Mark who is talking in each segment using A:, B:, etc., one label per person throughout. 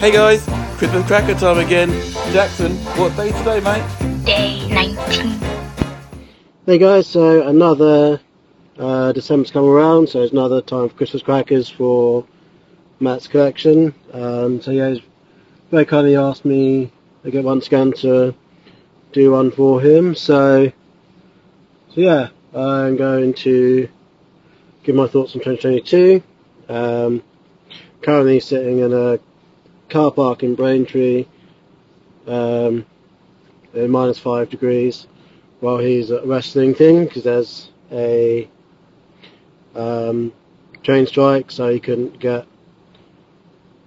A: Hey guys, Christmas cracker time again. Jackson, what day today, mate?
B: Day 19.
C: Hey guys, so another uh, December's come around, so it's another time for Christmas crackers for Matt's collection. Um, so yeah, he's very kindly asked me again once again to do one for him. So, so yeah, I'm going to give my thoughts on 2022. Um, currently sitting in a car park in Braintree, um, in minus five degrees while he's at Wrestling King because there's a um, train strike, so he couldn't get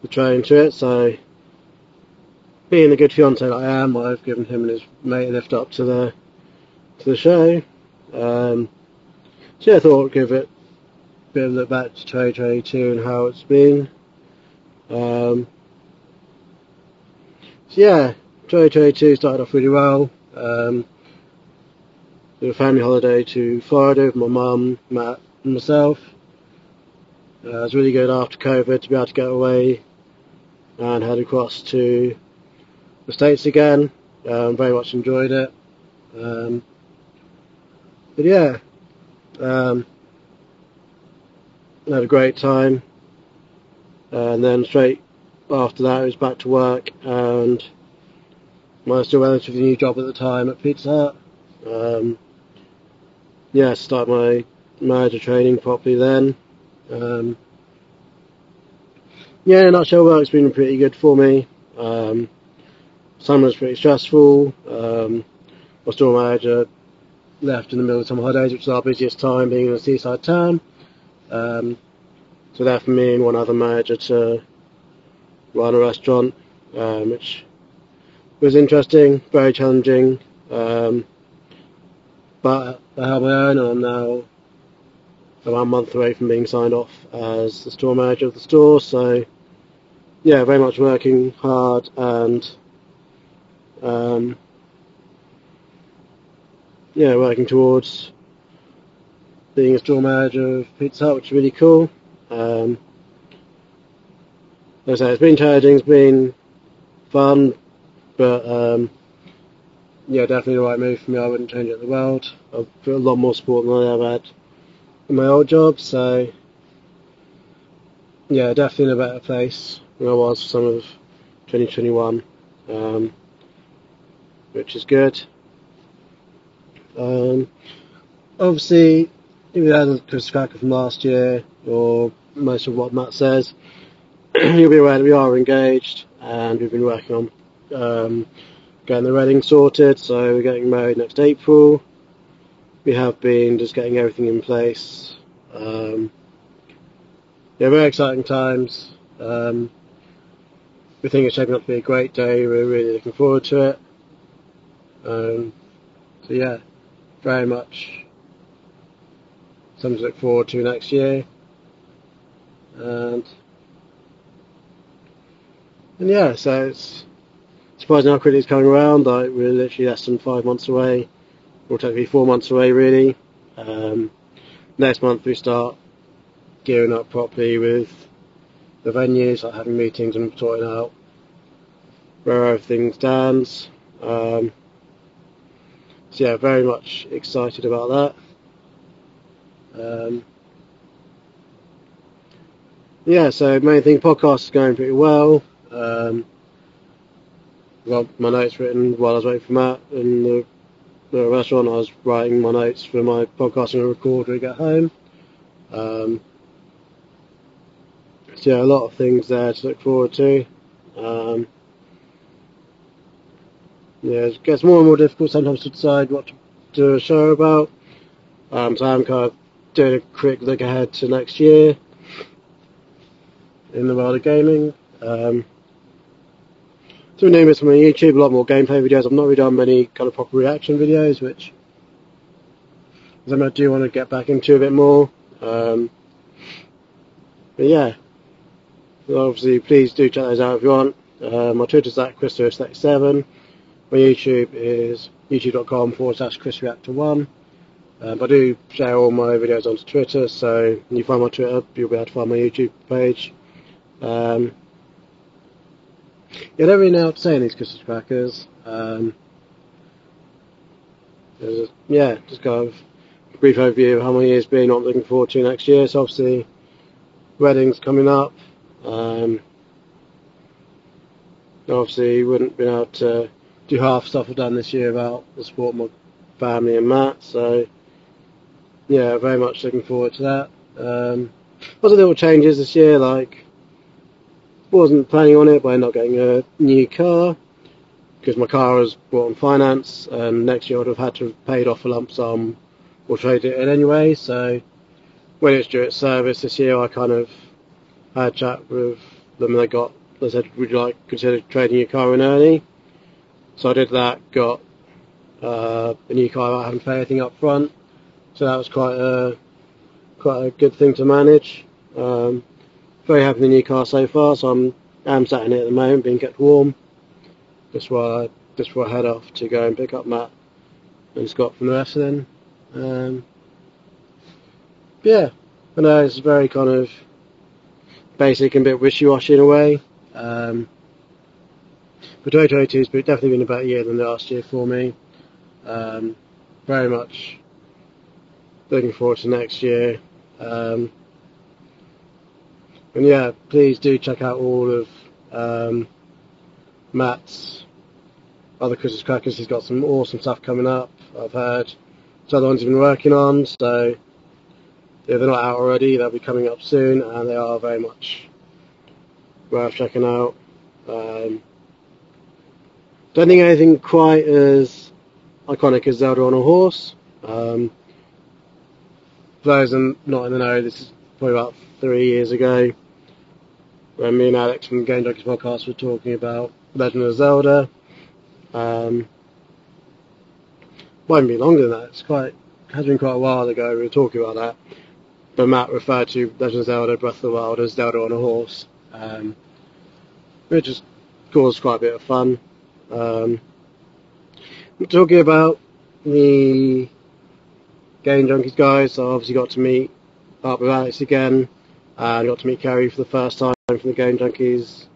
C: the train to it. So, being the good fiance that I am, I've given him and his mate a lift up to the to the show. Um, so I thought I'd give it a bit of a look back to 2022 and how it's been. Um, so yeah, 2022 started off really well. Um, did a family holiday to Florida with my mum, Matt, and myself. Uh, it was really good after COVID to be able to get away and head across to the States again. Um, very much enjoyed it. Um, but yeah, um, had a great time. and then straight after that, it was back to work and my still relatively new job at the time at Pizza Hut. Um, yeah, start my manager training properly then. Um, yeah, in a nutshell, work's been pretty good for me. Um, summer's pretty stressful. Um, my store manager left in the middle of summer holidays, which is our busiest time, being in a seaside town. Um, so left me and one other manager to run a restaurant, um, which was interesting, very challenging. Um, but I have my own, and I'm now about a month away from being signed off as the store manager of the store. So, yeah, very much working hard and um, yeah, working towards being a store manager of Pizza Hut, which is really cool. Um, as I say, it's been challenging, it's been fun, but um, yeah, definitely the right move for me. I wouldn't change it the world. I've got a lot more support than I ever had in my old job, so yeah, definitely in a better place than I was for some of 2021, um, which is good. Um, obviously, if you had Chris Cracker from last year, or most of what Matt says, you'll be aware that we are engaged and we've been working on um, getting the wedding sorted. So we're getting married next April. We have been just getting everything in place. Um, yeah, very exciting times. Um, we think it's shaping up to be a great day. We're really looking forward to it. Um, so yeah, very much something to look forward to next year. And and yeah, so it's surprising how quickly it's coming around. We're literally less than five months away, or technically four months away, really. Um, next month we start gearing up properly with the venues, like having meetings and sorting out where everything stands. Um, so yeah, very much excited about that. Um, yeah, so main thing, podcast is going pretty well. Um, got my notes written while I was waiting for Matt in the, the restaurant. I was writing my notes for my podcasting and record when I get home. Um, so yeah, a lot of things there to look forward to. Um, yeah, it gets more and more difficult sometimes to decide what to do a show about. Um, so I'm kind of doing a quick look ahead to next year in the world of gaming. Um, so we're doing on my YouTube, a lot more gameplay videos. I've not really done many kind of proper reaction videos, which I do want to get back into a bit more. Um, but yeah, so obviously please do check those out if you want. Uh, my Twitter's at Chris37. My YouTube is youtube.com forward slash ChrisReactor1. Um, I do share all my videos onto Twitter, so when you find my Twitter, you'll be able to find my YouTube page. Um, yeah, to say in these Christmas crackers. Um, a- yeah, just kind of a brief overview of how my year's been, what I'm looking forward to next year. So obviously, weddings coming up. Um, obviously, wouldn't been able to do half stuff I've done this year about the support of my family and Matt. So yeah, very much looking forward to that. Um, lots of little changes this year, like wasn't planning on it, ended up getting a new car because my car was bought on finance, and next year I would have had to have paid off a lump sum or trade it in anyway. So when it's due its service this year, I kind of had a chat with them, and they got they said, "Would you like consider trading your car in early?" So I did that, got uh, a new car without having to pay anything up front. So that was quite a quite a good thing to manage. Um, very happy with the new car so far, so I'm am sat in it at the moment, being kept warm. Just while I before I head off to go and pick up Matt and Scott from the rest of them. Um, yeah, I know it's very kind of basic and a bit wishy-washy in a way. Um, but 2022 has definitely been a better year than last year for me. Um, very much looking forward to next year. Um, and yeah, please do check out all of um, Matt's other Christmas crackers. He's got some awesome stuff coming up. I've heard some other ones he's been working on. So if they're not out already, they'll be coming up soon, and they are very much worth checking out. Um, don't think anything quite as iconic as Zelda on a horse. Um, for those not in the know, this is probably about three years ago when me and Alex from the Game Junkies podcast were talking about Legend of Zelda. Um, even be longer than that. It's quite has been quite a while ago we were talking about that. But Matt referred to Legend of Zelda Breath of the Wild as Zelda on a horse, um, which has caused quite a bit of fun. Um, talking about the Game Junkies guys, I obviously got to meet up with Alex again, and got to meet Kerry for the first time from the Game Junkies,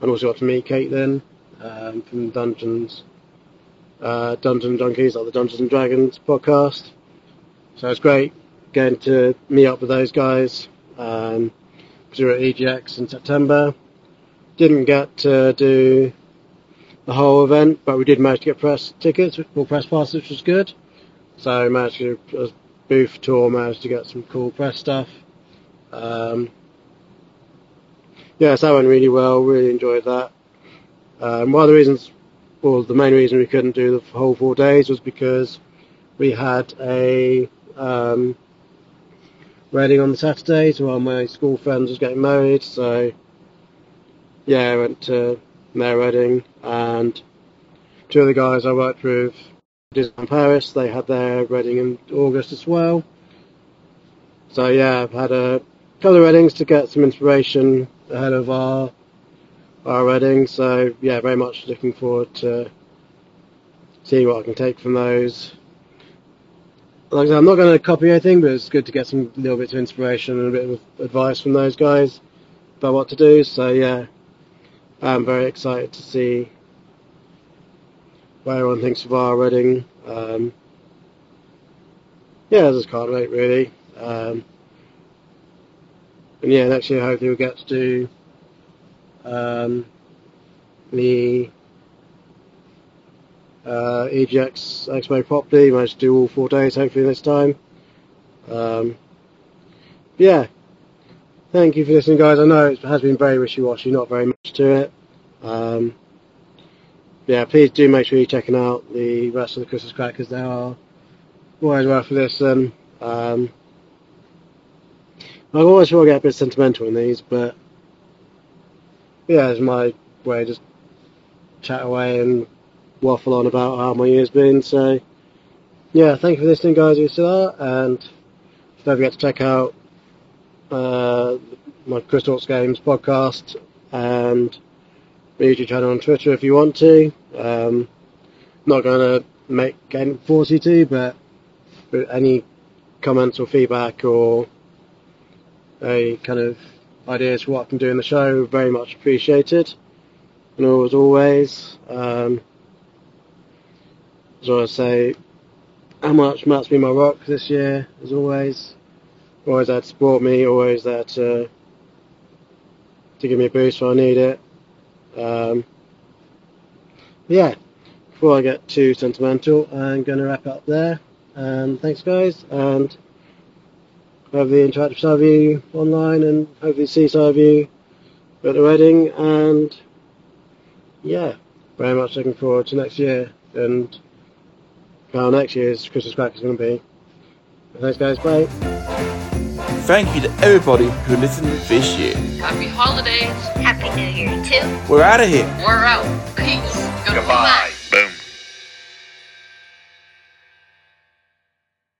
C: and also got to meet Caitlin um, from Dungeons, uh, Dungeon Junkies, like the Dungeons and Dragons podcast. So it's great getting to meet up with those guys. Um, we were at EGX in September. Didn't get to do the whole event, but we did manage to get press tickets or press passes, which was good. So managed to a booth tour, managed to get some cool press stuff. Um, yeah, so that went really well. Really enjoyed that. Um, one of the reasons, well, the main reason we couldn't do the whole four days was because we had a um, wedding on the Saturday, so one of my school friends was getting married. So yeah, I went to their wedding, and two of the guys I worked with Disneyland Paris, they had their wedding in August as well. So yeah, I've had a couple of weddings to get some inspiration ahead of our our wedding. So yeah, very much looking forward to seeing what I can take from those. Like I said, I'm not going to copy anything, but it's good to get some little bits of inspiration and a bit of advice from those guys about what to do. So yeah, I'm very excited to see what everyone thinks of our wedding. Um, yeah, I just can't wait really. Um, and yeah, next year hopefully we'll get to do um, the uh, EGX Expo properly. Managed to do all four days hopefully this time. Um, yeah, thank you for listening, guys. I know it has been very wishy-washy, not very much to it. Um, yeah, please do make sure you're checking out the rest of the Christmas crackers. They are always worth a listen. Um, I always feel I get a bit sentimental in these, but yeah, it's my way just chat away and waffle on about how my year's been. So yeah, thank you for listening, guys. You still are, and don't forget to check out uh, my Chris Talks Games podcast and my YouTube channel on Twitter if you want to. Um, not going to make to, but, but any comments or feedback or a kind of ideas for what I can do in the show, very much appreciated. and as always. Um, want to say how much Matt's been my rock this year, as always. Always there to support me, always there to to give me a boost when I need it. Um, yeah, before I get too sentimental, I'm going to wrap up there. And thanks, guys, and hopefully interact with some of you online, and hopefully see some of you at the wedding. And yeah, very much looking forward to next year and how next year's Christmas crack is going to be. Thanks, guys. Bye.
A: Thank you to everybody who listened this year.
B: Happy holidays.
D: Happy New Year too.
A: We're out of here.
B: We're out. Peace.
E: Goodbye.